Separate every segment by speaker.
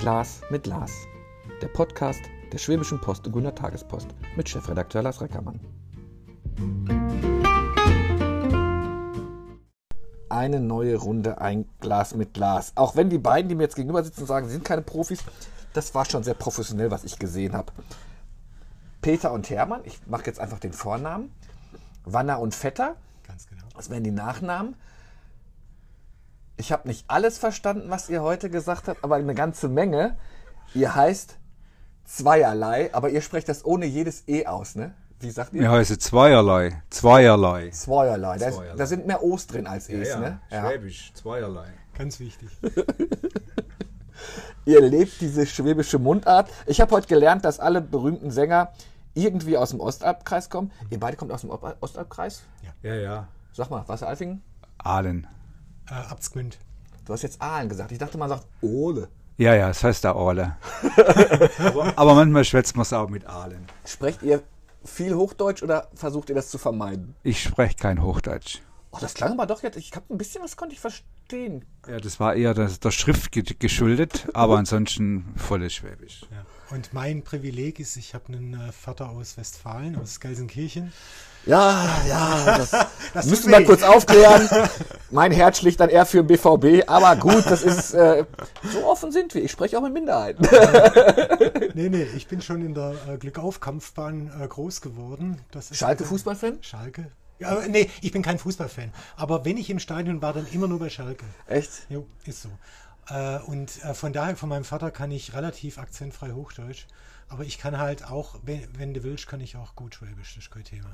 Speaker 1: Glas mit Lars. Der Podcast der Schwäbischen Post und Gunner Tagespost mit Chefredakteur Lars Reckermann. Eine neue Runde, ein Glas mit Glas. Auch wenn die beiden, die mir jetzt gegenüber sitzen, sagen, sie sind keine Profis, das war schon sehr professionell, was ich gesehen habe. Peter und Hermann, ich mache jetzt einfach den Vornamen. Wanner und Vetter,
Speaker 2: Ganz genau.
Speaker 1: das wären die Nachnamen. Ich habe nicht alles verstanden, was ihr heute gesagt habt, aber eine ganze Menge. Ihr heißt zweierlei, aber ihr sprecht das ohne jedes E aus, ne? Wie sagt ihr?
Speaker 3: Wir heißen zweierlei. Zweierlei.
Speaker 1: Zweierlei. Da, ist-
Speaker 3: Zweierlei.
Speaker 1: da sind mehr O's drin als E's, ne? Ja.
Speaker 3: Schwäbisch, zweierlei.
Speaker 2: Ganz wichtig.
Speaker 1: Ihr lebt diese schwäbische Mundart. Ich habe heute gelernt, dass alle berühmten Sänger irgendwie aus dem Ostalbkreis kommen. Ihr beide kommt aus dem Ostalbkreis?
Speaker 3: Ja, ja.
Speaker 1: Sag mal, was Alfingen?
Speaker 3: Ahlen.
Speaker 2: Äh, Abtsgmünd.
Speaker 1: Du hast jetzt Aalen gesagt. Ich dachte, man sagt Ole.
Speaker 3: Ja, ja, das heißt der Ahle. aber, manchmal schwätzt man es auch mit Ahlen.
Speaker 1: Sprecht ihr viel Hochdeutsch oder versucht ihr das zu vermeiden?
Speaker 3: Ich spreche kein Hochdeutsch.
Speaker 1: Oh, das klang aber doch jetzt. Ich habe ein bisschen was konnte ich verstehen.
Speaker 3: Ja, das war eher das, der Schrift ge- geschuldet, aber ansonsten volles Schwäbisch.
Speaker 2: Ja. Und mein Privileg ist, ich habe einen äh, Vater aus Westfalen, aus Gelsenkirchen.
Speaker 1: Ja, ja, das,
Speaker 2: Das
Speaker 1: müssen wir kurz aufklären. Mein Herz schlicht dann eher für den BVB, aber gut, das ist äh, so offen sind wir. Ich spreche auch mit Minderheiten.
Speaker 2: Nee, nee, ich bin schon in der äh, Glückauf-Kampfbahn äh, groß geworden. Das ist
Speaker 1: Schalke Fußballfan?
Speaker 2: Schalke. Ja, nee, ich bin kein Fußballfan. Aber wenn ich im Stadion war, dann immer nur bei Schalke.
Speaker 1: Echt?
Speaker 2: Jo, ist so. Äh, und äh, von daher, von meinem Vater kann ich relativ akzentfrei Hochdeutsch. Aber ich kann halt auch, wenn, wenn du willst, kann ich auch gut Schwäbisch. Das ist kein Thema.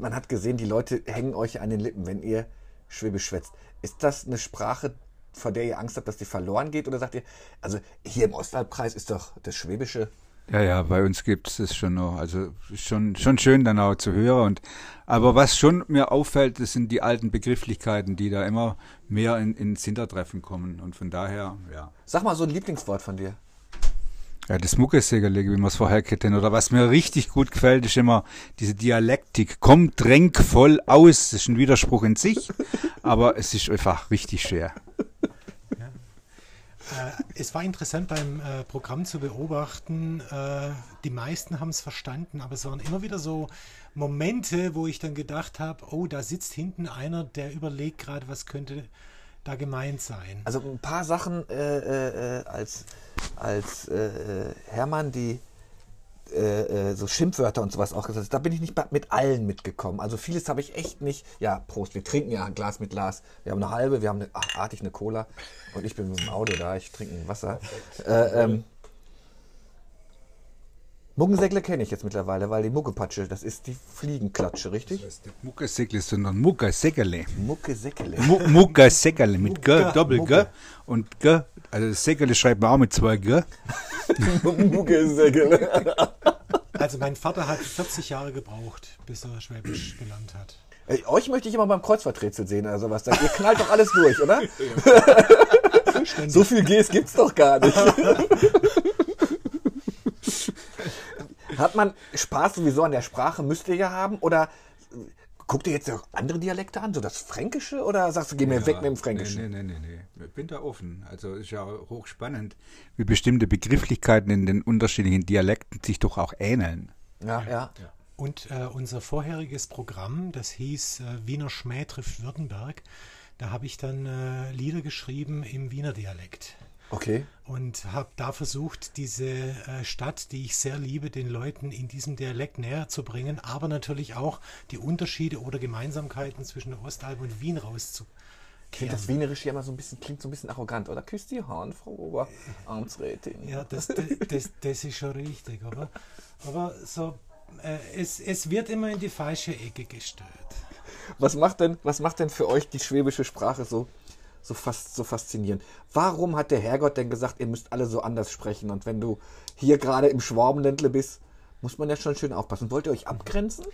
Speaker 1: Man hat gesehen, die Leute hängen euch an den Lippen, wenn ihr Schwäbisch schwätzt. Ist das eine Sprache, vor der ihr Angst habt, dass die verloren geht? Oder sagt ihr, also hier im Ostalbkreis ist doch das Schwäbische.
Speaker 3: Ja, ja, bei uns gibt es das schon noch. Also schon, schon schön dann auch zu hören. Und, aber was schon mir auffällt, das sind die alten Begrifflichkeiten, die da immer mehr in, ins Hintertreffen kommen. Und von daher, ja.
Speaker 1: Sag mal so ein Lieblingswort von dir.
Speaker 3: Ja, das Muckesägerle, wie wir es vorher kennen. Oder was mir richtig gut gefällt, ist immer diese Dialektik. Komm, tränk voll aus. Das ist ein Widerspruch in sich, aber es ist einfach richtig schwer.
Speaker 2: Äh, es war interessant beim äh, Programm zu beobachten. Äh, die meisten haben es verstanden, aber es waren immer wieder so Momente, wo ich dann gedacht habe, oh, da sitzt hinten einer, der überlegt gerade, was könnte da gemeint sein.
Speaker 1: Also ein paar Sachen äh, äh, äh, als, als äh, äh, Hermann, die äh, so Schimpfwörter und sowas auch gesagt hat, da bin ich nicht mit allen mitgekommen. Also vieles habe ich echt nicht. Ja, Prost, wir trinken ja ein Glas mit Glas. Wir haben eine halbe, wir haben eine, ach, artig eine Cola und ich bin mit dem Auto da, ich trinke ein Wasser. Äh, ähm, Muggensäckle kenne ich jetzt mittlerweile, weil die Muggepatsche, das ist die Fliegenklatsche, richtig?
Speaker 3: Das ist nicht Muckesäckle, sondern Muckesäckerle.
Speaker 1: Muckesäckle.
Speaker 3: Mu Muckesäckerle mit G, Doppel G. Und G, also Säckerle schreibt man auch mit zwei G.
Speaker 1: Muggesäckle.
Speaker 2: Also mein Vater hat 40 Jahre gebraucht, bis er Schwäbisch gelernt hat.
Speaker 1: Ey, Euch möchte ich immer beim Kreuzverträtsel sehen oder sowas. Ihr knallt doch alles durch, oder? so viel Gs gibt's doch gar nicht. Hat man Spaß sowieso an der Sprache? Müsst ihr ja haben? Oder guckt ihr jetzt auch andere Dialekte an? So das Fränkische? Oder sagst du, geh mir weg mit dem Fränkischen?
Speaker 3: Nee, nee, nee, nee. Ich bin da offen. Also ist ja hochspannend, wie bestimmte Begrifflichkeiten in den unterschiedlichen Dialekten sich doch auch ähneln.
Speaker 1: Ja, ja.
Speaker 2: Und äh, unser vorheriges Programm, das hieß äh, Wiener Schmäh trifft Württemberg, da habe ich dann äh, Lieder geschrieben im Wiener Dialekt.
Speaker 1: Okay.
Speaker 2: und habe da versucht, diese äh, Stadt, die ich sehr liebe, den Leuten in diesem Dialekt näher zu bringen, aber natürlich auch die Unterschiede oder Gemeinsamkeiten zwischen der Ostalb und Wien
Speaker 1: Ich finde
Speaker 2: rauszukehren.
Speaker 1: das Wienerische ja immer so ein bisschen, klingt so ein bisschen arrogant. Oder küsst die Hand, Frau Oberamtsrätin.
Speaker 2: Ja, das, das, das, das ist schon richtig, aber, aber so, äh, es, es wird immer in die falsche Ecke gestellt.
Speaker 1: Was macht denn, was macht denn für euch die schwäbische Sprache so, so, fast, so faszinierend? Warum hat der Herrgott denn gesagt, ihr müsst alle so anders sprechen? Und wenn du hier gerade im Schwabenländle bist, muss man ja schon schön aufpassen. Wollt ihr euch abgrenzen?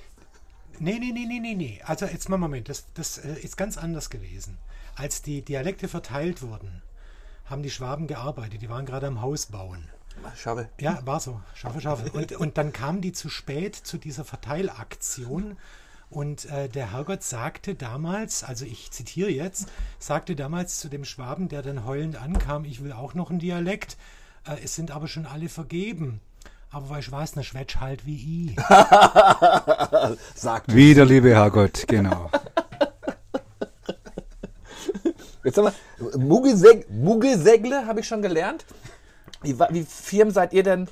Speaker 2: Nee, nee, nee, nee, nee, nee. Also jetzt mal Moment, das, das äh, ist ganz anders gewesen. Als die Dialekte verteilt wurden, haben die Schwaben gearbeitet, die waren gerade am Haus bauen.
Speaker 1: Schaffe.
Speaker 2: Ja, war so. Schaffe, schaffe. Und, und dann kamen die zu spät zu dieser Verteilaktion Und äh, der Herrgott sagte damals, also ich zitiere jetzt, sagte damals zu dem Schwaben, der dann heulend ankam, ich will auch noch einen Dialekt, äh, es sind aber schon alle vergeben. Aber weißt du was, ne Schwätsch halt wie ich.
Speaker 1: Sagt
Speaker 3: Wieder, liebe Herrgott, genau.
Speaker 1: Jetzt haben wir Muggelseg Muggelsegle habe ich schon gelernt. Wie, wie firm seid ihr denn?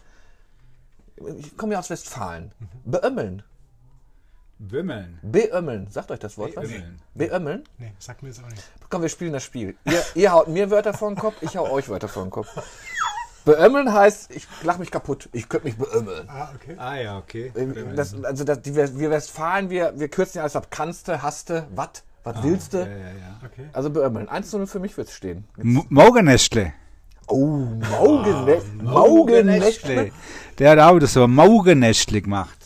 Speaker 1: Ich komme ja aus Westfalen. Beömmeln.
Speaker 3: Wimmeln.
Speaker 1: Beömmeln. Sagt euch das Wort was?
Speaker 3: Beömmeln.
Speaker 1: Beömmeln?
Speaker 2: Nee, sagt mir jetzt auch nicht.
Speaker 1: Komm, wir spielen das Spiel. Ihr, ihr haut mir Wörter vor den Kopf, ich hau euch Wörter vor den Kopf. Beömmeln heißt, ich lach mich kaputt. Ich könnte mich beömmeln.
Speaker 2: Ah, okay.
Speaker 3: Ah ja, okay.
Speaker 1: Das, also das, die, wir Westfalen, wir, wir kürzen ja alles ab. Kannste, hasste, wat, was willst du?
Speaker 3: Ja, ja, ja.
Speaker 2: okay.
Speaker 1: Also beömmeln. 1-0 für mich wird's stehen.
Speaker 3: M Maugenästle.
Speaker 1: Oh, Maugenä Maugenästle.
Speaker 3: Der hat auch das so ein Maugenästle gemacht.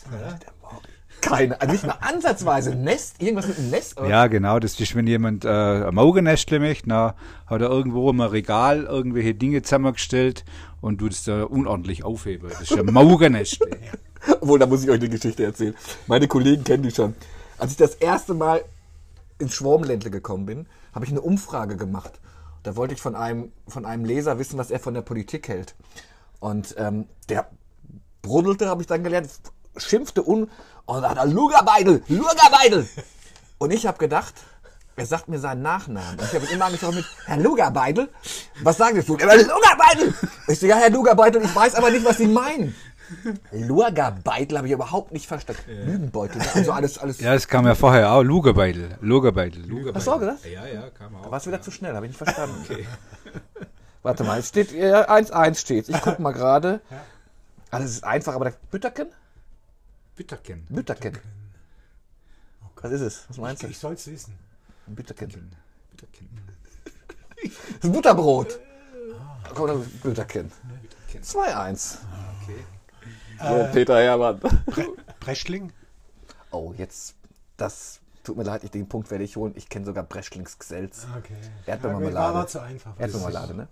Speaker 1: Keine, also nicht mal ansatzweise. Nest, irgendwas mit einem Nest. oder?
Speaker 3: Ja, genau. Das ist, wenn jemand äh, ein Maugenästle möchte, na, hat er irgendwo im Regal irgendwelche Dinge zusammengestellt und tut es da unordentlich aufheben. Das ist ein Maugenästle.
Speaker 1: Obwohl, da muss ich euch eine Geschichte erzählen. Meine Kollegen kennen die schon. Als ich das erste Mal ins Schwarmländle gekommen bin, habe ich eine Umfrage gemacht. Da wollte ich von einem, von einem Leser wissen, was er von der Politik hält. Und ähm, der bruddelte, habe ich dann gelernt, schimpfte un und sagte, Lugerbeidel, Lugerbeidel. Und ich habe gedacht, er sagt mir seinen Nachnamen. Und ich habe ihn immer angesprochen mit, Herr Lugerbeidel, was sagen Sie? Herr Lugerbeidel! Ich so, ja, Herr Lugerbeidel, ich weiß aber nicht, was Sie meinen. Lugerbeidel habe ich überhaupt nicht verstanden. Lügenbeutel, ne? also alles, alles.
Speaker 3: Ja, das kam ja vorher auch. Lugerbeidel. Lugerbeidel. Lugerbeidel.
Speaker 1: Hast du auch gesagt?
Speaker 3: Ja, ja, kam auch.
Speaker 1: War es wieder zu schnell, habe ich nicht verstanden. Warte mal, es steht äh, 1-1 steht. Ich guck mal gerade. Ah, das ist einfach, aber der Bütterken?
Speaker 3: Bitterken.
Speaker 1: Bütterken. Was ist es? Was meinst du?
Speaker 2: Ich soll es wissen.
Speaker 1: Bütterken.
Speaker 3: Bitterken.
Speaker 1: Das ist ein Butterbrot. Komm, dann Bütterken. 2-1.
Speaker 3: Okay.
Speaker 1: Peter Hermann.
Speaker 2: Breschling?
Speaker 1: Oh, jetzt, das tut mir leid, ich, den Punkt werde ich holen. Ich kenne sogar Breschlings-Gselz.
Speaker 2: Okay.
Speaker 1: Erdbeermarmelade.
Speaker 2: Ja, war zu einfach.
Speaker 1: Erdbeermarmelade, ne?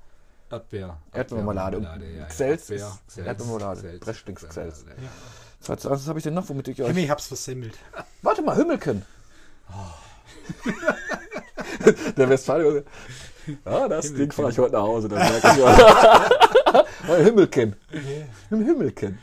Speaker 3: Erdbeer.
Speaker 1: Erdbeermarmelade.
Speaker 3: Erdbeermarmelade, ja, ja.
Speaker 1: Gselz, Erdbeermarmelade.
Speaker 3: Gselz,
Speaker 1: Breschlings-Gselz.
Speaker 3: Erdbeermarmelade.
Speaker 1: Was, was habe ich denn noch, womit ich euch...
Speaker 2: Himmel, ich hab's versemmelt.
Speaker 1: Warte mal, Hümmelken. Der Westfale. Ah, das Ding fahre ich heute nach Hause. Das merke ich mal. Hümmelken. Hüm- Hümmelken.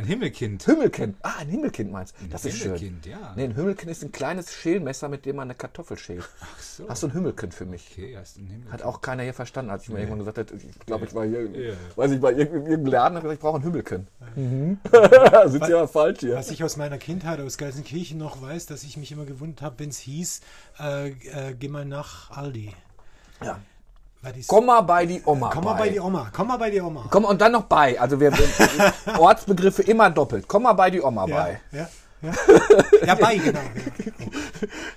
Speaker 3: Ein Himmelkind.
Speaker 1: Hümmelken. Ah, ein Himmelkind meinst du? Das ist schön.
Speaker 3: Himmelkind, ja.
Speaker 1: Nee, ein Hümmelken ist ein kleines Schälmesser, mit dem man eine Kartoffel schält.
Speaker 3: Ach so.
Speaker 1: Hast du ein Hümmelken für mich?
Speaker 3: Okay, hast du ein Himmelkind.
Speaker 1: Hat auch keiner hier verstanden, als ich mir irgendwann gesagt habe, ich glaube, ich war hier,
Speaker 3: Ja.
Speaker 1: weiß ich, bei irgendeinem Laden, hab gesagt, ich brauche ein Hümmelken. Sind ja falsch hier.
Speaker 2: Was ich aus meiner Kindheit aus Gelsenkirchen noch weiß, dass ich mich immer gewundert habe, wenn es hieß, äh, äh, geh mal nach Aldi.
Speaker 1: Ja. Komm mal bei die Oma.
Speaker 2: komm mal bei die Oma, komm mal bei die Oma.
Speaker 1: Komm, und dann noch bei. Also wir Ortsbegriffe immer doppelt. Komm mal bei die Oma
Speaker 2: ja,
Speaker 1: bei.
Speaker 2: ja, ja. ja, bei, genau.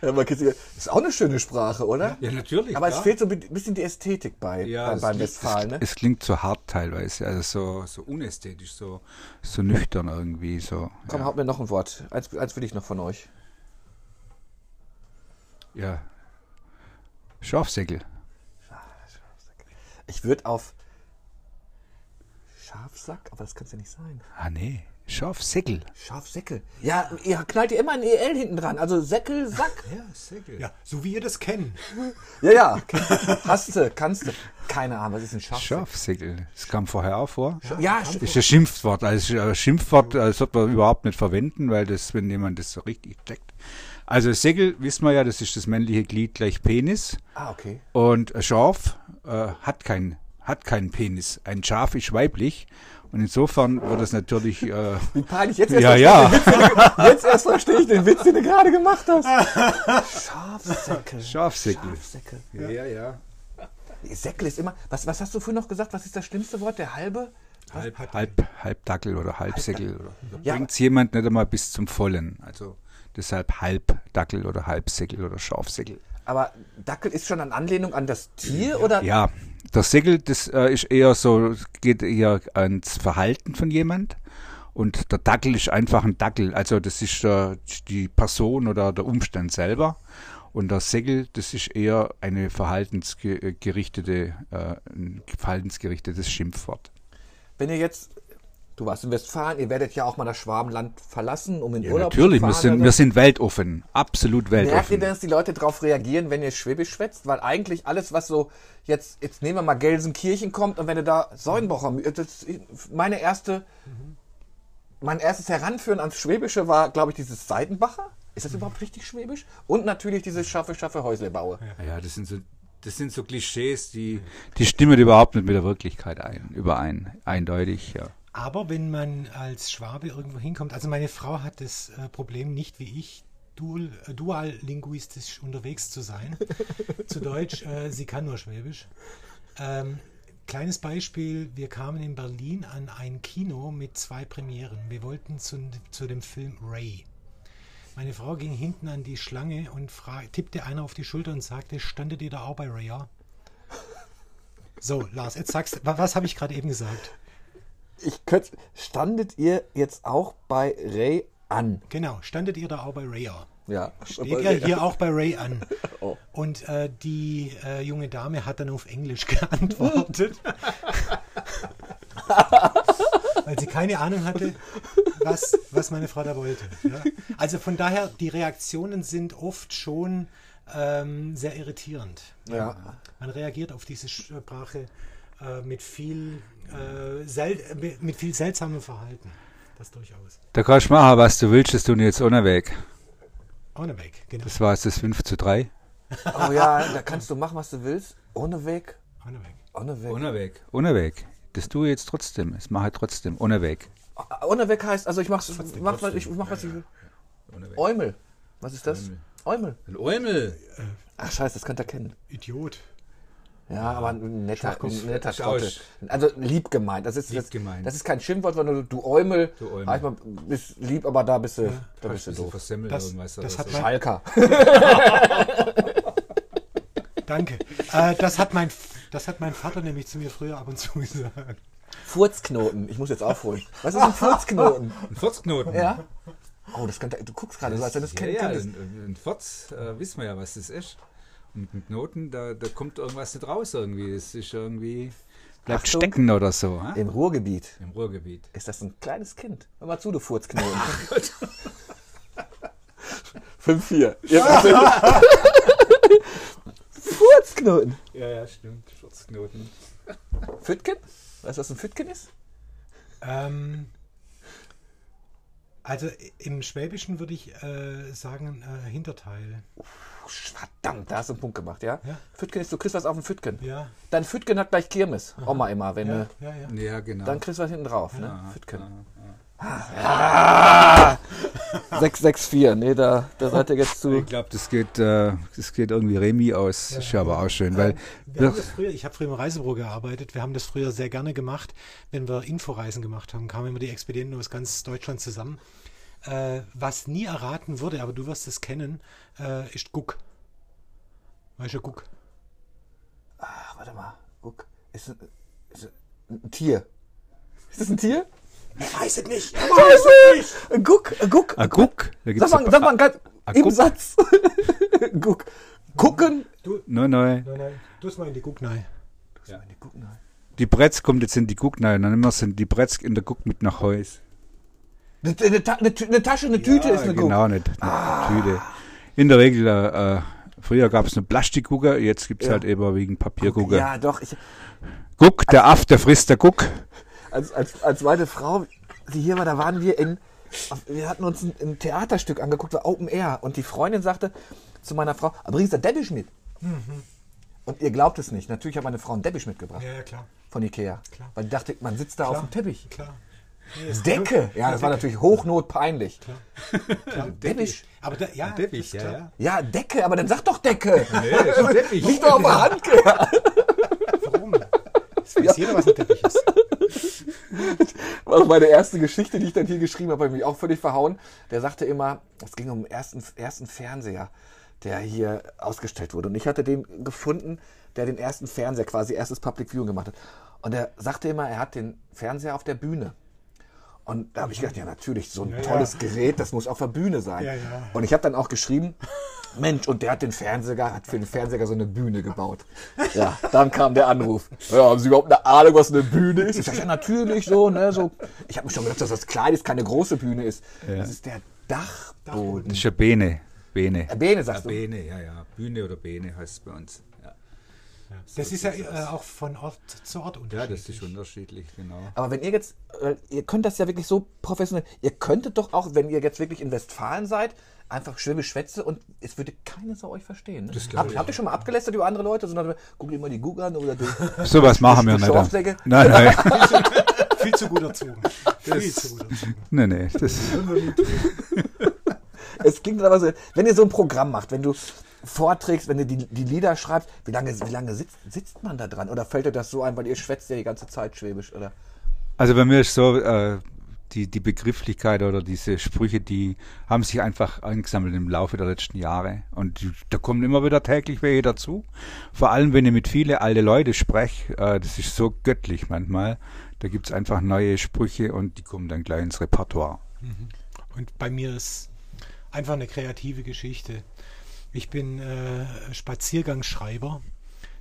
Speaker 2: Ja.
Speaker 1: Ist auch eine schöne Sprache, oder?
Speaker 3: Ja, natürlich.
Speaker 1: Aber es fehlt so ein bisschen die Ästhetik bei,
Speaker 3: ja,
Speaker 1: bei
Speaker 3: es
Speaker 1: beim
Speaker 3: klingt-
Speaker 1: Westfalen. Ne?
Speaker 3: Es, es klingt so hart teilweise, also so, so unästhetisch, so, so nüchtern irgendwie. So,
Speaker 1: Komm,
Speaker 3: ja.
Speaker 1: haut mir noch ein Wort. Eins, eins will ich noch von euch.
Speaker 3: ja. Schafsäckel.
Speaker 1: Ich würde auf Schafsack, aber das kann es ja nicht sein.
Speaker 3: Ah, nee. Schafsäckel.
Speaker 1: Schafsäckel. Ja, ihr knallt ihr immer ein EL hinten dran. Also Säckel, Sack.
Speaker 3: Ja, Säckel.
Speaker 2: ja, so wie ihr das kennt.
Speaker 1: Ja, ja. Hast du, kannst du. Keine Ahnung, was ist ein Schafsäckel?
Speaker 3: Schafsäckel. Das kam vorher auch vor.
Speaker 1: Ja,
Speaker 3: Das ist ein Schimpfwort. Also Schimpfwort sollte man überhaupt nicht verwenden, weil das, wenn jemand das so richtig checkt. Also Säckel, wissen wir ja, das ist das männliche Glied gleich Penis.
Speaker 1: Ah, okay.
Speaker 3: Und ein Schaf äh, hat, kein, hat keinen Penis. Ein Schaf ist weiblich. Und insofern wird es natürlich. Äh,
Speaker 1: Wie peinlich. Jetzt erst,
Speaker 3: ja, ja,
Speaker 1: Ich, jetzt erst verstehe ich den Witz, den du gerade gemacht hast. Schafsäckel.
Speaker 3: Schafsäckel.
Speaker 1: Schafsäckel.
Speaker 3: Ja, ja.
Speaker 1: Säckel ist immer. Was, was hast du vorhin noch gesagt? Was ist das schlimmste Wort? Der halbe?
Speaker 3: Halb, halb, Halbdackel oder Halbsäckel. Oder, da
Speaker 1: Ja.
Speaker 3: bringt es jemand nicht einmal bis zum Vollen. Also deshalb Halbdackel oder Halbsäckel oder Schafsäckel.
Speaker 1: Aber Dackel ist schon eine Anlehnung an das Tier oder?
Speaker 3: Ja, der Säckel, das äh, ist eher so, geht eher ans Verhalten von jemand. Und der Dackel ist einfach ein Dackel. Also das ist äh, die Person oder der Umstand selber. Und der Säckel, das ist eher eine verhaltensgerichtete, äh, ein verhaltensgerichtetes Schimpfwort.
Speaker 1: Wenn ihr jetzt Du warst in Westfalen, ihr werdet ja auch mal das Schwabenland verlassen, um in
Speaker 3: Ja,
Speaker 1: Urlaub
Speaker 3: natürlich,
Speaker 1: zu
Speaker 3: wir
Speaker 1: fahren.
Speaker 3: sind,
Speaker 1: oder
Speaker 3: wir
Speaker 1: so.
Speaker 3: sind weltoffen. Absolut
Speaker 1: Merkt ihr
Speaker 3: weltoffen.
Speaker 1: denn, dass die Leute darauf reagieren, wenn ihr Schwäbisch schwätzt? Weil eigentlich alles, was so jetzt, jetzt nehmen wir mal Gelsenkirchen kommt und wenn du da Säulenbacher, das, meine erste, mein erstes Heranführen ans Schwäbische war, glaube ich, dieses Seitenbacher. Ist das überhaupt richtig Schwäbisch? Und natürlich dieses Schaffe, Schaffe, Häuslebaue.
Speaker 3: Ja, das sind so, das sind so Klischees, die, die stimmen überhaupt nicht mit der Wirklichkeit ein, überein, eindeutig, ja.
Speaker 2: Aber wenn man als Schwabe irgendwo hinkommt, also meine Frau hat das äh, Problem nicht wie ich, dual, äh, dual-linguistisch unterwegs zu sein. zu Deutsch, äh, sie kann nur Schwäbisch. Ähm, kleines Beispiel, wir kamen in Berlin an ein Kino mit zwei Premieren. Wir wollten zu, zu dem Film Ray. Meine Frau ging hinten an die Schlange und tippte einer auf die Schulter und sagte, standet ihr da auch bei Ray? Ja. So, Lars, jetzt sagst du, wa- was habe ich gerade eben gesagt?
Speaker 1: Ich könnte, standet ihr jetzt auch bei Ray an?
Speaker 2: Genau, standet ihr da auch bei Ray? Ja.
Speaker 1: Ja.
Speaker 2: Steht ja hier auch bei Ray an.
Speaker 1: Oh.
Speaker 2: Und äh, die äh, junge Dame hat dann auf Englisch geantwortet. Weil sie keine Ahnung hatte, was, was meine Frau da wollte. Ja? Also von daher, die Reaktionen sind oft schon ähm, sehr irritierend.
Speaker 1: Ja.
Speaker 2: Man reagiert auf diese Sprache äh, mit, viel, äh, sel mit- mit viel seltsamem Verhalten. Das durchaus.
Speaker 3: Da kannst du machen, was du willst, das tun jetzt ohne Weg.
Speaker 2: Ohne Weg, genau.
Speaker 3: Das war jetzt das 5 zu 3.
Speaker 1: Oh ja, da kannst du machen, was du willst. Ohne Weg.
Speaker 2: Ohne Weg.
Speaker 1: Ohne Weg.
Speaker 3: Ohne Weg. Ohne Weg. Das tue ich jetzt trotzdem. Das mache ich trotzdem. Ohne Weg.
Speaker 1: Ohne Weg heißt, also ich mach, mach, was, ich mach was ich will.
Speaker 3: Ohne Weg.
Speaker 1: Eumel. Was ist das? Eumel.
Speaker 3: Ein Eumel.
Speaker 1: Ach scheiße, das könnt ihr kennen.
Speaker 2: Idiot.
Speaker 1: Ja, aber ein netter, ein netter
Speaker 3: ich.
Speaker 1: Also lieb gemeint. Das ist,
Speaker 3: Lieb
Speaker 1: das,
Speaker 3: gemeint.
Speaker 1: das ist kein Schimpfwort, sondern du Eumel.
Speaker 3: Du Eumel.
Speaker 1: Manchmal bist lieb, aber da bist du, da bist du doof.
Speaker 2: Das-
Speaker 3: irgendwas.
Speaker 2: das
Speaker 3: oder
Speaker 2: hat
Speaker 3: so.
Speaker 1: Schalker.
Speaker 2: Danke. Äh, das, hat mein, das hat mein Vater nämlich zu mir früher ab und zu gesagt.
Speaker 1: Furzknoten. Ich muss jetzt aufholen. Was ist ein Furzknoten?
Speaker 3: Ein Furzknoten.
Speaker 1: Ja. Oh, das könnte, du guckst gerade so, als wenn du das
Speaker 3: ja,
Speaker 1: kennen
Speaker 3: ja, ein, ein Furz, äh, wissen wir ja, was das ist. Und mit Knoten, da, da kommt irgendwas nicht raus irgendwie. Das ist irgendwie, bleibt
Speaker 1: Achtung.
Speaker 3: stecken oder so. hä?
Speaker 1: Im Ruhrgebiet
Speaker 3: Im Ruhrgebiet.
Speaker 1: ist das ein kleines Kind. Hör mal zu, du Furzknoten. 5-4. Furzknoten.
Speaker 3: Ja, ja, stimmt. Furzknoten.
Speaker 1: Füttken? Weißt du, was ein Füttken ist?
Speaker 2: Ähm, also im Schwäbischen würde ich äh, sagen äh, Hinterteil.
Speaker 1: Verdammt, da hast du einen Punkt gemacht, ja?
Speaker 2: Ja.
Speaker 1: Füttken ist, du kriegst was auf den Füttken.
Speaker 2: Ja,
Speaker 1: Dein Füttken hat gleich Kirmes. Oma immer, wenn
Speaker 2: ja,
Speaker 1: du.
Speaker 2: ja, ja.
Speaker 3: Ja, genau.
Speaker 1: Dann kriegst du was hinten drauf, ne?
Speaker 3: Ja,
Speaker 1: Füttken.
Speaker 3: ja,
Speaker 1: Ah! 664, nee, da, da seid ihr jetzt zu.
Speaker 3: Ich glaube, das geht, äh, das geht irgendwie Remi aus. ist ja aber auch schön, weil
Speaker 2: Wir haben das früher, ich habe früher im Reisebüro gearbeitet, wir haben das früher sehr gerne gemacht, wenn wir Inforeisen gemacht haben, kamen immer die Expedienten aus ganz Deutschland zusammen. Äh, was nie erraten wurde, aber du wirst es kennen, äh, ist Guck. Weißt du, Guck?
Speaker 1: Ach, warte mal. Guck. Ist ein, ist ein Tier. Ist das ein Tier?
Speaker 2: Ich weiß es nicht.
Speaker 1: Scheiße! Ein Guck, ein Guck.
Speaker 3: Ah, guck. Da gibt's
Speaker 1: Sag mal, sag mal ganz,
Speaker 3: Ah,
Speaker 1: im
Speaker 3: Guck.
Speaker 1: Satz. Guck. Gucken.
Speaker 3: Nein, nein.
Speaker 2: Nein, nein, du es mal in die Guck, nein.
Speaker 3: Die Bretz kommt jetzt in die Guck, nein, dann immer sind die Bretz in der Guck mit nach Haus.
Speaker 1: Eine, eine, Ta- eine, eine Tasche, eine Tüte ist eine Guck.
Speaker 3: Genau, nicht eine Tüte. In der Regel, äh, früher gab es eine Plastikgucker, jetzt gibt es
Speaker 1: Ja.
Speaker 3: halt überwiegend Papiergucker.
Speaker 1: Ja, doch. Ich,
Speaker 3: Guck, der Aff, der frisst der Guck.
Speaker 1: Als, als, als meine Frau, die hier war, da waren wir in, wir hatten uns ein, ein Theaterstück angeguckt, war Open Air. Und die Freundin sagte zu meiner Frau, "Aber bringst du Deppisch mit? Und ihr glaubt es nicht. Natürlich hat meine Frau einen Deppisch mitgebracht
Speaker 2: Ja, ja, klar.
Speaker 1: von Ikea.
Speaker 2: Klar.
Speaker 1: Weil ich dachte, man sitzt da auf dem Teppich.
Speaker 2: Klar. Nee, ist-
Speaker 1: Decke! Ja, das war natürlich hochnotpeinlich.
Speaker 2: klar.
Speaker 1: Teppich?
Speaker 2: Aber da, ja,
Speaker 3: Teppich,
Speaker 2: das ist
Speaker 3: ja,
Speaker 2: klar.
Speaker 1: Ja, Decke, aber dann sag doch Decke!
Speaker 3: Teppich.
Speaker 1: Nicht doch auf der Hand!
Speaker 2: Warum? Das weiß jeder, was ein Teppich ist.
Speaker 1: War doch meine erste Geschichte, die ich dann hier geschrieben habe, habe ich mich auch völlig verhauen. Der sagte immer, es ging um den ersten, ersten Fernseher, der hier ausgestellt wurde. Und ich hatte den gefunden, der den ersten Fernseher, quasi erstes Public Viewing gemacht hat. Und er sagte immer, er hat den Fernseher auf der Bühne. Und da habe ich gedacht, ja natürlich, so ein
Speaker 2: Ja,
Speaker 1: tolles
Speaker 2: ja.
Speaker 1: Gerät, das muss auf der Bühne sein.
Speaker 2: Ja, ja.
Speaker 1: Und ich habe dann auch geschrieben, Mensch, und der hat den Fernseher, hat für den Fernseher so eine Bühne gebaut. Ja, dann kam der Anruf. Ja, haben Sie überhaupt eine Ahnung, was eine Bühne ist? Ich sag, ja, natürlich so, ne, so. Ich habe mir schon gedacht, dass das klein ist, keine große Bühne ist. Das ist der Dachboden.
Speaker 3: Das ist ja Bene. Bene.
Speaker 1: Äh, Bene,
Speaker 3: Ja,
Speaker 1: sagst du.
Speaker 3: Bene, ja, ja. Bühne oder Bene heißt es bei uns. Ja,
Speaker 2: Das ist ja äh, auch von Ort zu Ort
Speaker 3: ja
Speaker 2: unterschiedlich.
Speaker 3: das ist unterschiedlich, genau.
Speaker 1: Aber wenn ihr jetzt, äh, ihr könnt das ja wirklich so professionell, ihr könntet doch auch, wenn ihr jetzt wirklich in Westfalen seid, einfach Schwäbisch schwätze und es würde keine Sau euch verstehen. Ne?
Speaker 3: Das glaub
Speaker 1: Habt,
Speaker 3: ich
Speaker 1: habt ihr schon mal abgelästert über andere Leute, sondern guck dir mal die Google an oder die.
Speaker 3: So was machen wir nicht. Nein, nein.
Speaker 2: Viel zu gut erzogen. Viel zu gut erzogen.
Speaker 3: nee, nee. Das,
Speaker 1: Es klingt aber so, wenn ihr so ein Programm macht, wenn du vorträgst, wenn du die, die Lieder schreibst, wie lange, wie lange sitzt, sitzt man da dran? Oder fällt dir das so ein, weil ihr schwätzt ja die ganze Zeit Schwäbisch, oder?
Speaker 3: also bei mir ist so, äh, die, die Begrifflichkeit oder diese Sprüche, die haben sich einfach angesammelt im Laufe der letzten Jahre. Und die, da kommen immer wieder täglich welche dazu. Vor allem, wenn ich mit vielen alte Leute spreche, äh, das ist so göttlich manchmal. Da gibt's einfach neue Sprüche und die kommen dann gleich ins Repertoire.
Speaker 2: Und bei mir ist einfach eine kreative Geschichte. Ich bin äh, Spaziergangsschreiber.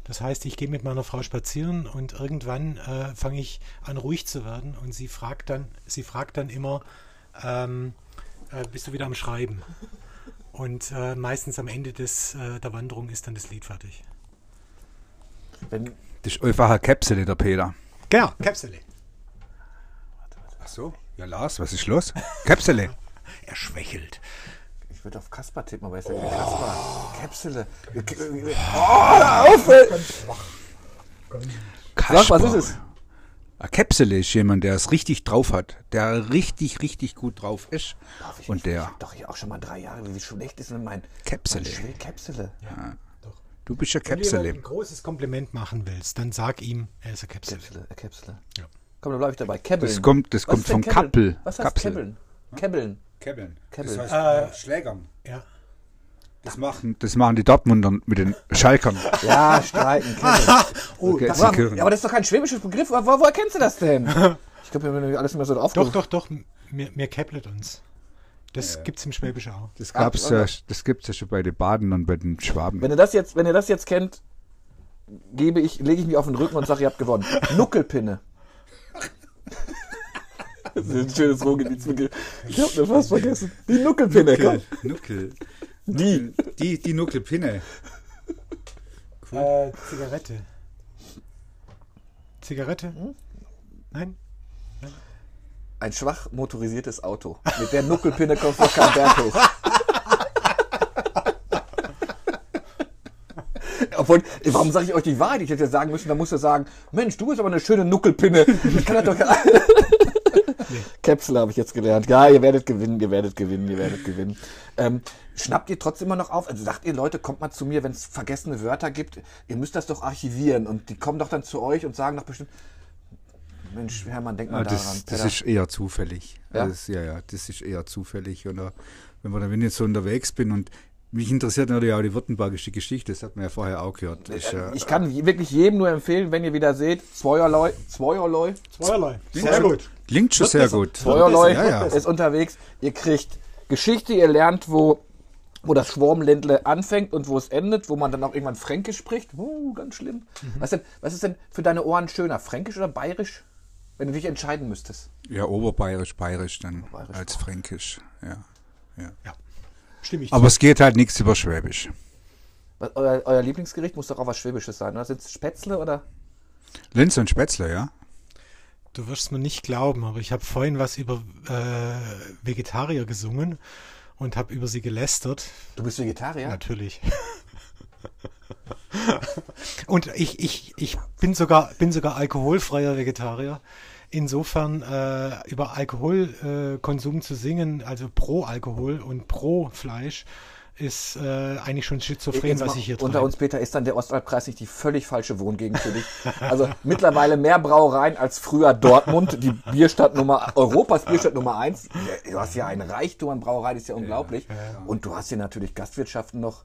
Speaker 2: Das heißt, ich gehe mit meiner Frau spazieren und irgendwann äh, fange ich an ruhig zu werden und sie fragt dann, sie fragt dann immer, ähm, äh, bist du wieder am Schreiben? Und äh, meistens am Ende des, äh, der Wanderung ist dann das Lied fertig.
Speaker 1: Wenn,
Speaker 3: Das ist einfach eine der Peter.
Speaker 2: Genau, Käpsele.
Speaker 3: Ach so? Ja, Lars, was ist los? Käpsele.
Speaker 2: Er schwächelt.
Speaker 1: Ich würde auf Kasper tippen, aber ist ja kein Kasper. Käpsele. Oh, auf! ey! Sag, was ist es?
Speaker 3: Ein Käpsele ist jemand, der es richtig drauf hat, der richtig, richtig gut drauf ist.
Speaker 1: Darf ich
Speaker 3: Und
Speaker 1: nicht?
Speaker 3: der,
Speaker 1: Ich hab doch hier auch schon mal drei Jahre. Wie schlecht ist denn mein
Speaker 3: Käpsele.
Speaker 1: Mein Käpsele.
Speaker 2: Doch.
Speaker 3: du bist ein
Speaker 2: Wenn du
Speaker 3: Käpsele.
Speaker 2: ein großes Kompliment machen willst, dann sag ihm, er ist ein Käpsele.
Speaker 1: Käpsele, äh, Käpsele.
Speaker 2: Ja.
Speaker 1: Komm, dann bleib ich dabei. Käbbeln.
Speaker 3: Das kommt, das
Speaker 1: Was
Speaker 3: kommt von? Kappel.
Speaker 1: Was heißt
Speaker 3: Kapsel.
Speaker 1: Käbbeln? Käbbeln.
Speaker 3: Käbbeln. Das heißt
Speaker 2: Äh,
Speaker 3: Schlägern.
Speaker 2: Ja.
Speaker 3: Das machen, das machen die Dortmunder mit den Schalkern.
Speaker 1: Ja, streiten, Käbbeln.
Speaker 2: Oh,
Speaker 3: Okay,
Speaker 2: das
Speaker 3: Sie
Speaker 1: Aber, das ist doch kein schwäbischer Begriff. Wo, woher kennst du das denn? Ich glaube, wir haben alles immer so drauf.
Speaker 2: Doch, doch, doch, mir, mir käpplet uns. Das gibt's im Schwäbisch auch.
Speaker 3: Das gab's ja, das gibt's ja schon bei den Baden und bei den Schwaben.
Speaker 1: Wenn ihr das jetzt, wenn ihr das jetzt kennt, gebe ich, lege ich mich auf den Rücken und sage, ihr habt gewonnen. Nuckelpinne. Das ist ein schönes Ruhrgebietsbegriff. Ich hab mir fast vergessen. Die Nuckelpinne, komm.
Speaker 3: Nuckel.
Speaker 1: Die.
Speaker 3: Die, die Nuckelpinne.
Speaker 2: Äh, Zigarette. Zigarette?
Speaker 1: Hm?
Speaker 2: Nein?
Speaker 1: Ein schwach motorisiertes Auto. Mit der Nuckelpinne kommst du auf keinen Berg hoch. Obwohl, warum sage ich euch die Wahrheit? Ich hätte ja sagen müssen, da musst du sagen, Mensch, du bist aber eine schöne Nuckelpinne. Das kann er doch Käpsel habe ich jetzt gelernt. Ja, ihr werdet gewinnen, ihr werdet gewinnen, ihr werdet gewinnen. Ähm, schnappt ihr trotzdem immer noch auf? Also sagt ihr, Leute, kommt mal zu mir, wenn es vergessene Wörter gibt, ihr müsst das doch archivieren und die kommen doch dann zu euch und sagen doch bestimmt, Mensch, Hermann, denk mal
Speaker 3: Ah,
Speaker 1: daran.
Speaker 3: das, das
Speaker 1: Pedder.
Speaker 3: ist eher zufällig.
Speaker 1: Ja?
Speaker 3: Das, ja, ja, das ist eher zufällig. Oder wenn, man, wenn ich jetzt so unterwegs bin und mich interessiert natürlich auch die württembergische Geschichte, das hat man ja vorher auch gehört. Das ist, ja,
Speaker 1: Ich kann wirklich jedem nur empfehlen, wenn ihr wieder seht, Zweierlei, Zweierlei,
Speaker 2: Zweierlei.
Speaker 3: Sehr gut. Klingt schon sehr gut.
Speaker 1: Zweierlei
Speaker 3: Ja, ja.
Speaker 1: ist unterwegs. Ihr kriegt Geschichte, ihr lernt, wo, wo das Schwarmländle anfängt und wo es endet, wo man dann auch irgendwann Fränkisch spricht. Uh, ganz schlimm. Was, denn, was ist denn für deine Ohren schöner, Fränkisch oder Bayerisch? Wenn du dich entscheiden müsstest.
Speaker 3: Ja, oberbayerisch, bayerisch dann
Speaker 1: Bayerisch.
Speaker 3: als fränkisch. Ja. ja.
Speaker 2: Ja. Stimme ich
Speaker 3: Aber es geht halt nichts über Schwäbisch.
Speaker 1: Euer, euer Lieblingsgericht muss doch auch was Schwäbisches sein, oder? Sind es Spätzle oder?
Speaker 3: Linz und Spätzle, ja?
Speaker 2: Du wirst mir nicht glauben, aber ich habe vorhin was über äh, Vegetarier gesungen und habe über sie gelästert.
Speaker 1: Du bist Vegetarier?
Speaker 2: Natürlich. und ich, ich, ich bin sogar, bin sogar alkoholfreier Vegetarier. Insofern äh, über Alkoholkonsum äh, zu singen, also pro Alkohol und pro Fleisch, ist äh, eigentlich schon schizophren, was ich hier
Speaker 1: Unter
Speaker 2: treibe.
Speaker 1: uns, Peter, ist dann der Ostalbkreis nicht die völlig falsche Wohngegend für dich? Also mittlerweile mehr Brauereien als früher Dortmund, die Bierstadt Nummer, Europas Bierstadt Nummer eins. Du hast ja einen Reichtum an Brauereien, das ist ja unglaublich. Und du hast hier natürlich Gastwirtschaften noch.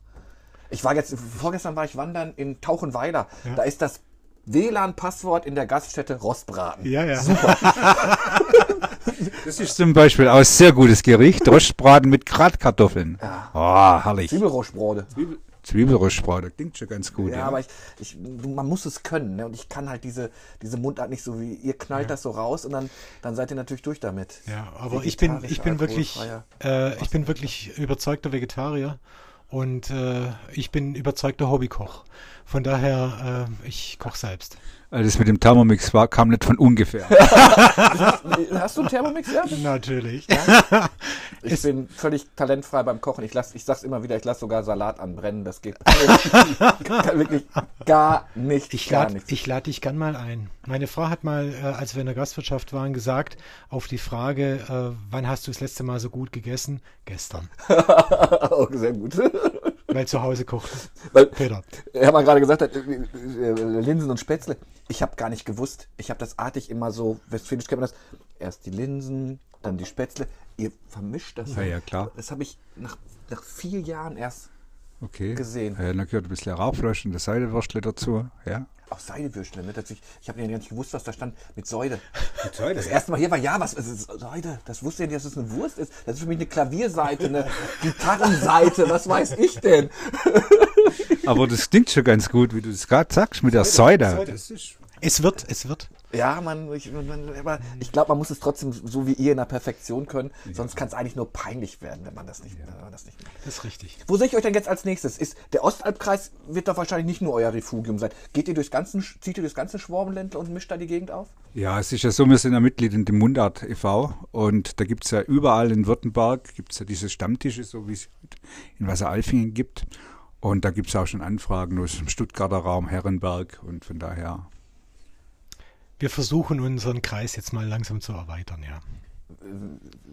Speaker 1: Ich war jetzt, vorgestern war ich wandern in Tauchenweiler. Da ist das WLAN-Passwort in der Gaststätte Rostbraten.
Speaker 2: Ja, ja.
Speaker 3: Das ist zum Beispiel auch ein sehr gutes Gericht. Rostbraten mit Gratkartoffeln.
Speaker 1: Ja.
Speaker 3: Oh, herrlich.
Speaker 1: Zwiebelrostbrode.
Speaker 3: Zwiebelrostbraten, klingt schon ganz gut.
Speaker 1: Ja, aber ich, ich, man muss es können. Ne? Und ich kann halt diese, diese Mundart nicht so wie ihr knallt das so raus und dann, dann seid ihr natürlich durch damit.
Speaker 2: Ja, aber ich bin, ich bin wirklich, äh, ich bin wirklich überzeugter Vegetarier und äh, ich bin überzeugter Hobbykoch. Von daher, äh, ich koche selbst.
Speaker 3: Also das mit dem Thermomix war, kam nicht von ungefähr.
Speaker 1: Hast du einen Thermomix? Ja?
Speaker 2: Natürlich.
Speaker 1: Ich bin völlig talentfrei beim Kochen. Ich, lass, ich sag's immer wieder, ich lasse sogar Salat anbrennen. Das geht wirklich gar nicht.
Speaker 2: Ich lade lad dich gern mal ein. Meine Frau hat mal, äh, als wir in der Gastwirtschaft waren, gesagt, auf die Frage, äh, wann hast du das letzte Mal so gut gegessen? Gestern.
Speaker 1: oh, sehr gut.
Speaker 2: Weil zu Hause kocht.
Speaker 1: Weil,
Speaker 2: Peter.
Speaker 1: er mal gerade gesagt hat, äh, äh, Linsen und Spätzle. Ich habe gar nicht gewusst. Ich habe das artig immer so, westfälisch kennt man das. Erst die Linsen, dann die Spätzle. Ihr vermischt das.
Speaker 3: Ja, ja, klar.
Speaker 1: Das habe ich nach, nach vier Jahren erst
Speaker 3: Okay.
Speaker 1: Gesehen.
Speaker 3: Ja, dann gehört ein bisschen Rauchfleisch und das Seidewürstle dazu. Ja.
Speaker 1: Auch Seidewürstle. Ne? Das ich ich habe ja gar nicht gewusst, was da stand mit Säude.
Speaker 3: Mit Säude,
Speaker 1: Das erste Mal hier war, ja, was ist? Säude. Das wusste ich nicht, dass es eine Wurst ist. Das ist für mich eine Klavierseite, eine Gitarrenseite. Was weiß ich denn?
Speaker 3: Aber das klingt schon ganz gut, wie du das gerade sagst, mit der Säude.
Speaker 2: Säude.
Speaker 3: Das
Speaker 2: Es wird, es wird.
Speaker 1: Ja, man, ich, man, aber ich glaube, man muss es trotzdem so wie ihr in der Perfektion können. Sonst kann es eigentlich nur peinlich werden, wenn man das nicht, wenn man das nicht macht.
Speaker 2: Das ist richtig.
Speaker 1: Wo sehe ich euch denn jetzt als nächstes? Ist der Ostalbkreis wird doch wahrscheinlich nicht nur euer Refugium sein. Geht ihr durchs ganze, zieht ihr durchs ganze Schwabenländler und mischt da die Gegend auf?
Speaker 3: Ja, es ist ja so, wir sind ja Mitglied in dem Mundart e.V. und da gibt es ja überall in Württemberg gibt's ja diese Stammtische, so wie es in Wasseralfingen gibt. Und da gibt es auch schon Anfragen aus dem Stuttgarter Raum, Herrenberg und von daher.
Speaker 2: Wir versuchen unseren Kreis jetzt mal langsam zu erweitern, ja.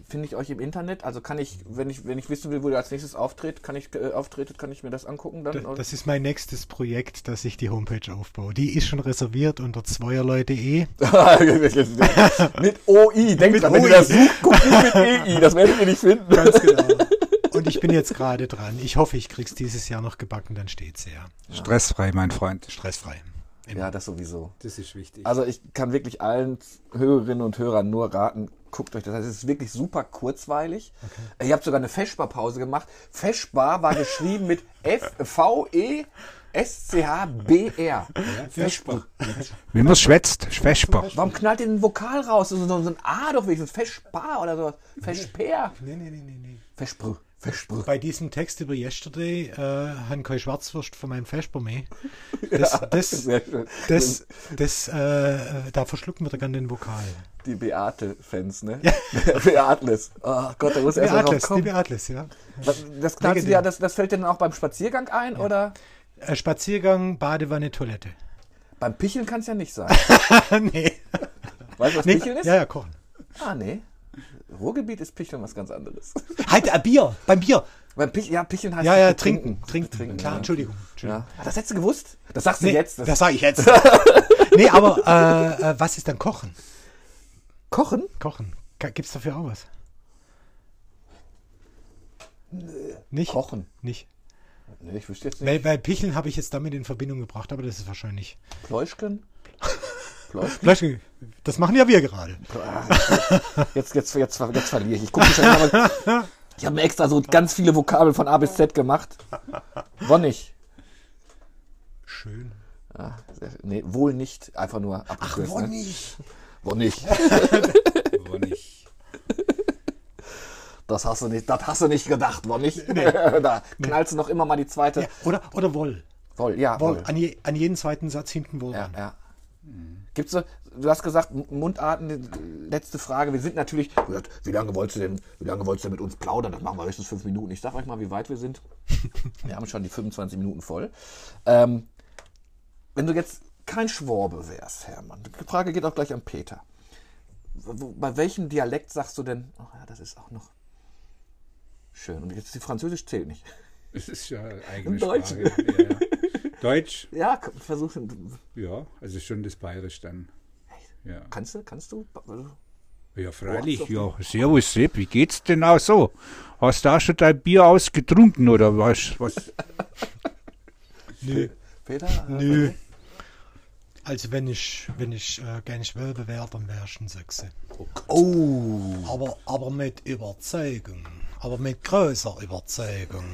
Speaker 1: Finde ich euch im Internet? Also kann ich, wenn ich, wenn ich wissen will, wo ihr als nächstes auftritt, kann ich äh, auftretet, kann ich mir das angucken dann?
Speaker 2: Da- Das ist mein nächstes Projekt, dass ich die Homepage aufbaue. Die ist schon reserviert unter zweierlei.de.
Speaker 1: mit OI, denkt
Speaker 2: Mit
Speaker 1: dran, wenn ihr
Speaker 2: OI.
Speaker 1: das sucht, guckt nicht mit EI, das werdet ihr nicht finden.
Speaker 2: Ganz genau. Und ich bin jetzt gerade dran. Ich hoffe, ich krieg's dieses Jahr noch gebacken, dann steht's ja.
Speaker 3: Stressfrei, mein Freund.
Speaker 2: Stressfrei. Immer.
Speaker 1: Ja, das sowieso.
Speaker 3: Das ist wichtig.
Speaker 1: Also ich kann wirklich allen Hörerinnen und Hörern nur raten, guckt euch das an. Es ist wirklich super kurzweilig. Ihr habt sogar eine Feschbar-Pause gemacht. Feschbar war geschrieben mit F-V-E-S-C-H-B-R. Feschbar.
Speaker 3: Wie man schwätzt, Vesper.
Speaker 1: Warum knallt ihr den Vokal raus? So, ein A doch wenigstens. Feschbar oder so. Feschper.
Speaker 2: Nee, nee, nee, nee, nee.
Speaker 1: Feschbr.
Speaker 2: Bei diesem Text über Yesterday äh, haben kein Schwarzwurst von meinem Vesper mehr. Das, das,
Speaker 1: Sehr schön.
Speaker 2: das, das, äh, da verschlucken wir da gerne den Vokal.
Speaker 1: Die Beate-Fans, ne? Beatles. Oh Gott, da muss erst mal
Speaker 2: Beatles, die
Speaker 1: kommen.
Speaker 2: Beatles, ja.
Speaker 1: Das,
Speaker 2: Legendär.
Speaker 1: dir, das, das fällt dir dann auch beim Spaziergang ein, oder?
Speaker 2: Äh, Spaziergang, Badewanne, Toilette.
Speaker 1: Beim Picheln kann es ja nicht sein.
Speaker 2: nee.
Speaker 1: Weißt du, was
Speaker 2: nee.
Speaker 1: Picheln ist?
Speaker 2: Ja, ja, kochen.
Speaker 1: Ah, nee. Ruhrgebiet ist Picheln was ganz anderes.
Speaker 2: Halt, äh, Bier, beim Bier.
Speaker 1: Beim Pich ja, Picheln heißt
Speaker 2: Ja, ja,
Speaker 1: trinken.
Speaker 2: trinken, trinken. Klar,
Speaker 1: ja.
Speaker 2: Entschuldigung. Entschuldigung.
Speaker 1: Ja. Das hättest du gewusst? Das sagst du
Speaker 2: Nee,
Speaker 1: jetzt.
Speaker 2: das sage ich jetzt. nee, aber äh, äh, was ist dann Kochen?
Speaker 1: Kochen?
Speaker 2: Kochen. Ga- Gibt's dafür auch was? Nicht?
Speaker 1: Kochen.
Speaker 2: Nicht.
Speaker 1: Nee, ich wüsste jetzt nicht.
Speaker 2: Weil bei Picheln habe ich jetzt damit in Verbindung gebracht, aber das ist wahrscheinlich.
Speaker 1: Pläuschken?
Speaker 2: Vielleicht, das machen ja wir gerade.
Speaker 1: Jetzt, jetzt, jetzt, jetzt verliere ich. Ich gucke schon mal. Ich habe mir extra so ganz viele Vokabeln von A bis Z gemacht. Wonnig.
Speaker 2: Schön.
Speaker 1: Ah, nee, wohl nicht. Einfach nur abgekürzt. ne?
Speaker 2: nicht.
Speaker 1: Wonnig.
Speaker 3: Nicht.
Speaker 1: Das hast du nicht, das hast du nicht gedacht, Wonnig. da knallst du noch immer mal die zweite.
Speaker 2: Ja, oder, oder Woll.
Speaker 1: Wohl, ja,
Speaker 2: Woll.
Speaker 1: wohl.
Speaker 2: An, je, an jeden zweiten Satz hinten Woll.
Speaker 1: Ja,
Speaker 2: ran.
Speaker 1: ja. Gibt's so, du hast gesagt, Mundarten, die letzte Frage. Wir sind natürlich, gesagt, wie lange wolltest du denn, wie lange wolltest du mit uns plaudern? Das machen wir höchstens fünf Minuten. Ich sag euch mal, wie weit wir sind. wir haben schon die 25 Minuten voll. Ähm, wenn du jetzt kein Schwabe wärst, Hermann, die Frage geht auch gleich an Peter. Bei welchem Dialekt sagst du denn, oh ja, das ist auch noch schön. Und jetzt die Französisch zählt nicht.
Speaker 3: Es ist ja
Speaker 1: Deutschen.
Speaker 3: Sprache. Ja, ja. Deutsch,
Speaker 1: Ja, versuch,
Speaker 3: ja, also schon das Bayerisch dann. Ja,
Speaker 1: kannst du, kannst du?
Speaker 3: ja freilich, ja. Servus Sepp, wie geht's denn auch so? Hast du auch schon dein Bier ausgetrunken oder was? was?
Speaker 2: Nö.
Speaker 1: Peter?
Speaker 2: Nö. Also wenn ich, wenn ich äh, gar nicht Wölbe wäre, dann wäre ich ein Sechse.
Speaker 1: Oh.
Speaker 2: Aber, aber mit Überzeugung. Aber mit größer Überzeugung.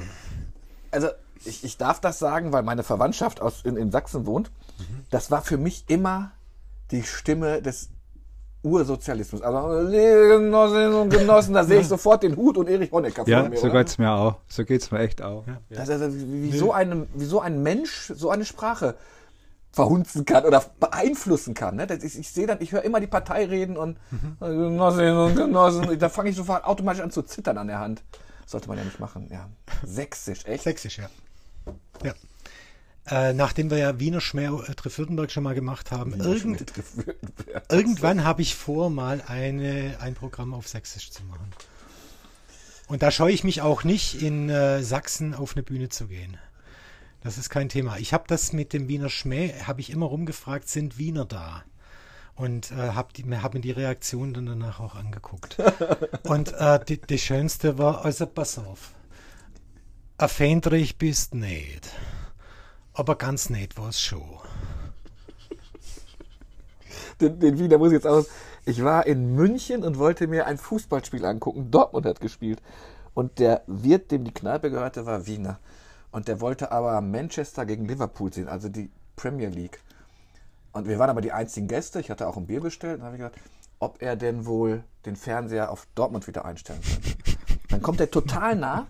Speaker 1: Also ich, ich darf das sagen, weil meine Verwandtschaft aus, in, in Sachsen wohnt. Das war für mich immer die Stimme des Ursozialismus. Also liebe Genossinnen und Genossen, da sehe ich sofort den Hut und Erich Honecker
Speaker 3: Ja,
Speaker 1: vor mir.
Speaker 3: so
Speaker 1: oder?
Speaker 3: geht's mir auch. So geht's mir echt auch.
Speaker 1: Das, das, wie, wie, so eine, wie so ein Mensch so eine Sprache verhunzen kann oder beeinflussen kann. Ne? Das ist, ich sehe dann, ich höre immer die Partei reden und Genossinnen und Genossen, da fange ich sofort automatisch an zu zittern an der Hand. Sollte man ja nicht machen. Ja. Sächsisch, echt?
Speaker 2: Sächsisch, ja. Ja. Äh, nachdem wir ja Wiener Schmäh äh, Trefürdenberg schon mal gemacht haben, irgend, irgendwann habe ich vor, mal eine, ein Programm auf Sächsisch zu machen. Und da scheue ich mich auch nicht, in äh, Sachsen auf eine Bühne zu gehen. Das ist kein Thema. Ich habe das mit dem Wiener Schmäh, habe ich immer rumgefragt, sind Wiener da? Und äh, habe hab mir die Reaktion dann danach auch angeguckt. Und äh, die, die schönste war, also pass auf, ein Fähndrich bist nicht. Aber ganz nett war es schon.
Speaker 1: den, den Wiener muss ich jetzt aus. Ich war in München und wollte mir ein Fußballspiel angucken. Dortmund hat gespielt. Und der Wirt, dem die Kneipe gehörte, war Wiener. Und der wollte aber Manchester gegen Liverpool sehen, also die Premier League. Und wir waren aber die einzigen Gäste. Ich hatte auch ein Bier bestellt. Und habe ich gedacht, ob er denn wohl den Fernseher auf Dortmund wieder einstellen könnte. Dann kommt er total nah.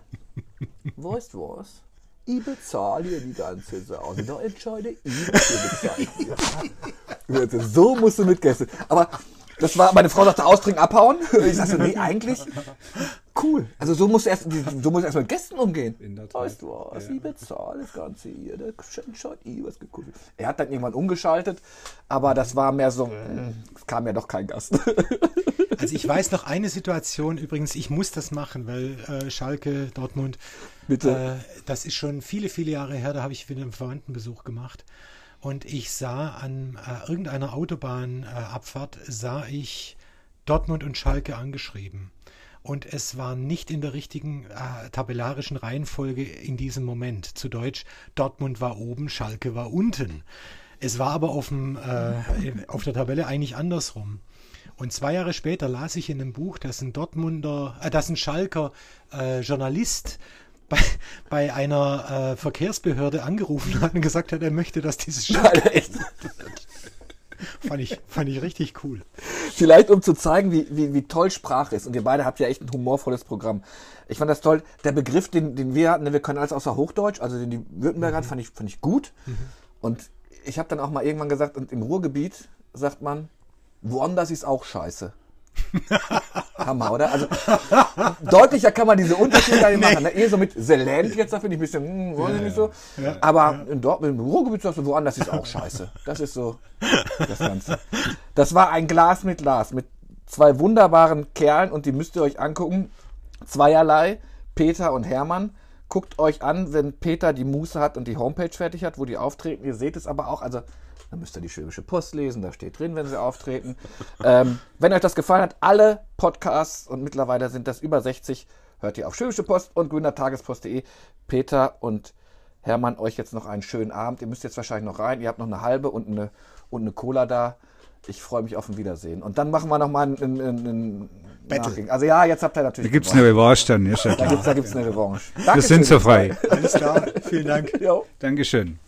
Speaker 1: Weißt du was? Ich bezahle hier die ganze Sache. Da entscheide ich, wer bezahlt hier. So musst du mit Gästen. Aber das war, meine Frau sagte, ausdringen, abhauen. Ich sagte, nee, eigentlich cool. Also so musst du erst, so musst du erst mit Gästen umgehen.
Speaker 3: In der Tat.
Speaker 1: Weißt du was, ich bezahle das Ganze hier. Da entscheidet ich, was wird. Er hat dann irgendwann umgeschaltet, aber das war mehr so, mm, es kam ja doch kein Gast.
Speaker 2: Also ich weiß noch eine Situation, übrigens, ich muss das machen, weil äh, Schalke, Dortmund,
Speaker 1: Bitte.
Speaker 2: Äh, das ist schon viele, viele Jahre her, da habe ich wieder einen Verwandtenbesuch gemacht. Und ich sah an äh, irgendeiner Autobahnabfahrt, sah ich Dortmund und Schalke angeschrieben. Und es war nicht in der richtigen äh, tabellarischen Reihenfolge in diesem Moment. Zu Deutsch, Dortmund war oben, Schalke war unten. Es war aber auf, dem, äh, auf der Tabelle eigentlich andersrum. Und zwei Jahre später las ich in einem Buch, dass ein Dortmunder, äh, dass ein Schalker äh, Journalist bei, bei einer äh, Verkehrsbehörde angerufen hat und gesagt hat, er möchte, dass dieses Schalke
Speaker 1: Echt?
Speaker 2: Fand ich, fand ich richtig cool.
Speaker 1: Vielleicht um zu zeigen, wie, wie, wie toll Sprache ist. Und ihr beide habt ja echt ein humorvolles Programm. Ich fand das toll. Der Begriff, den, den wir hatten, wir können alles außer Hochdeutsch, also den die Württemberger hatten, fand ich, fand ich gut. Und ich habe dann auch mal irgendwann gesagt, und im Ruhrgebiet sagt man, woanders ist auch scheiße. Hammer, oder? Also deutlicher kann man diese Unterschiede gar nicht machen. Ne? Eher so mit Land jetzt, da finde ich ein bisschen, hm, weiß ich nicht so. Aber in Dortmund, im Ruhrgebiet sagst du, woanders ist auch scheiße. Das ist so das Ganze. Das war ein Glas mit Glas, mit zwei wunderbaren Kerlen und die müsst ihr euch angucken. Zweierlei, Peter und Hermann. Guckt euch an, wenn Peter die Muße hat und die Homepage fertig hat, wo die auftreten. Ihr seht es aber auch, also dann müsst ihr die Schwäbische Post lesen, da steht drin, wenn sie auftreten. ähm, wenn euch das gefallen hat, alle Podcasts und mittlerweile sind das über 60, hört ihr auf Schwäbische Post und grünertagespost.de. Peter und Hermann, euch jetzt noch einen schönen Abend. Ihr müsst jetzt wahrscheinlich noch rein. Ihr habt noch eine halbe und eine, und eine Cola da. Ich freue mich auf ein Wiedersehen. Und dann machen wir nochmal ein, ein, ein, Nachgehen. Also ja, jetzt habt ihr
Speaker 3: Da
Speaker 1: natürlich
Speaker 3: gibt's
Speaker 1: gewonnen.
Speaker 3: eine Revanche dann, ja, schon
Speaker 1: Da da gibt's eine Revanche.
Speaker 3: Wir sind so frei.
Speaker 2: Alles klar, vielen Dank.
Speaker 1: Jo.
Speaker 3: Dankeschön.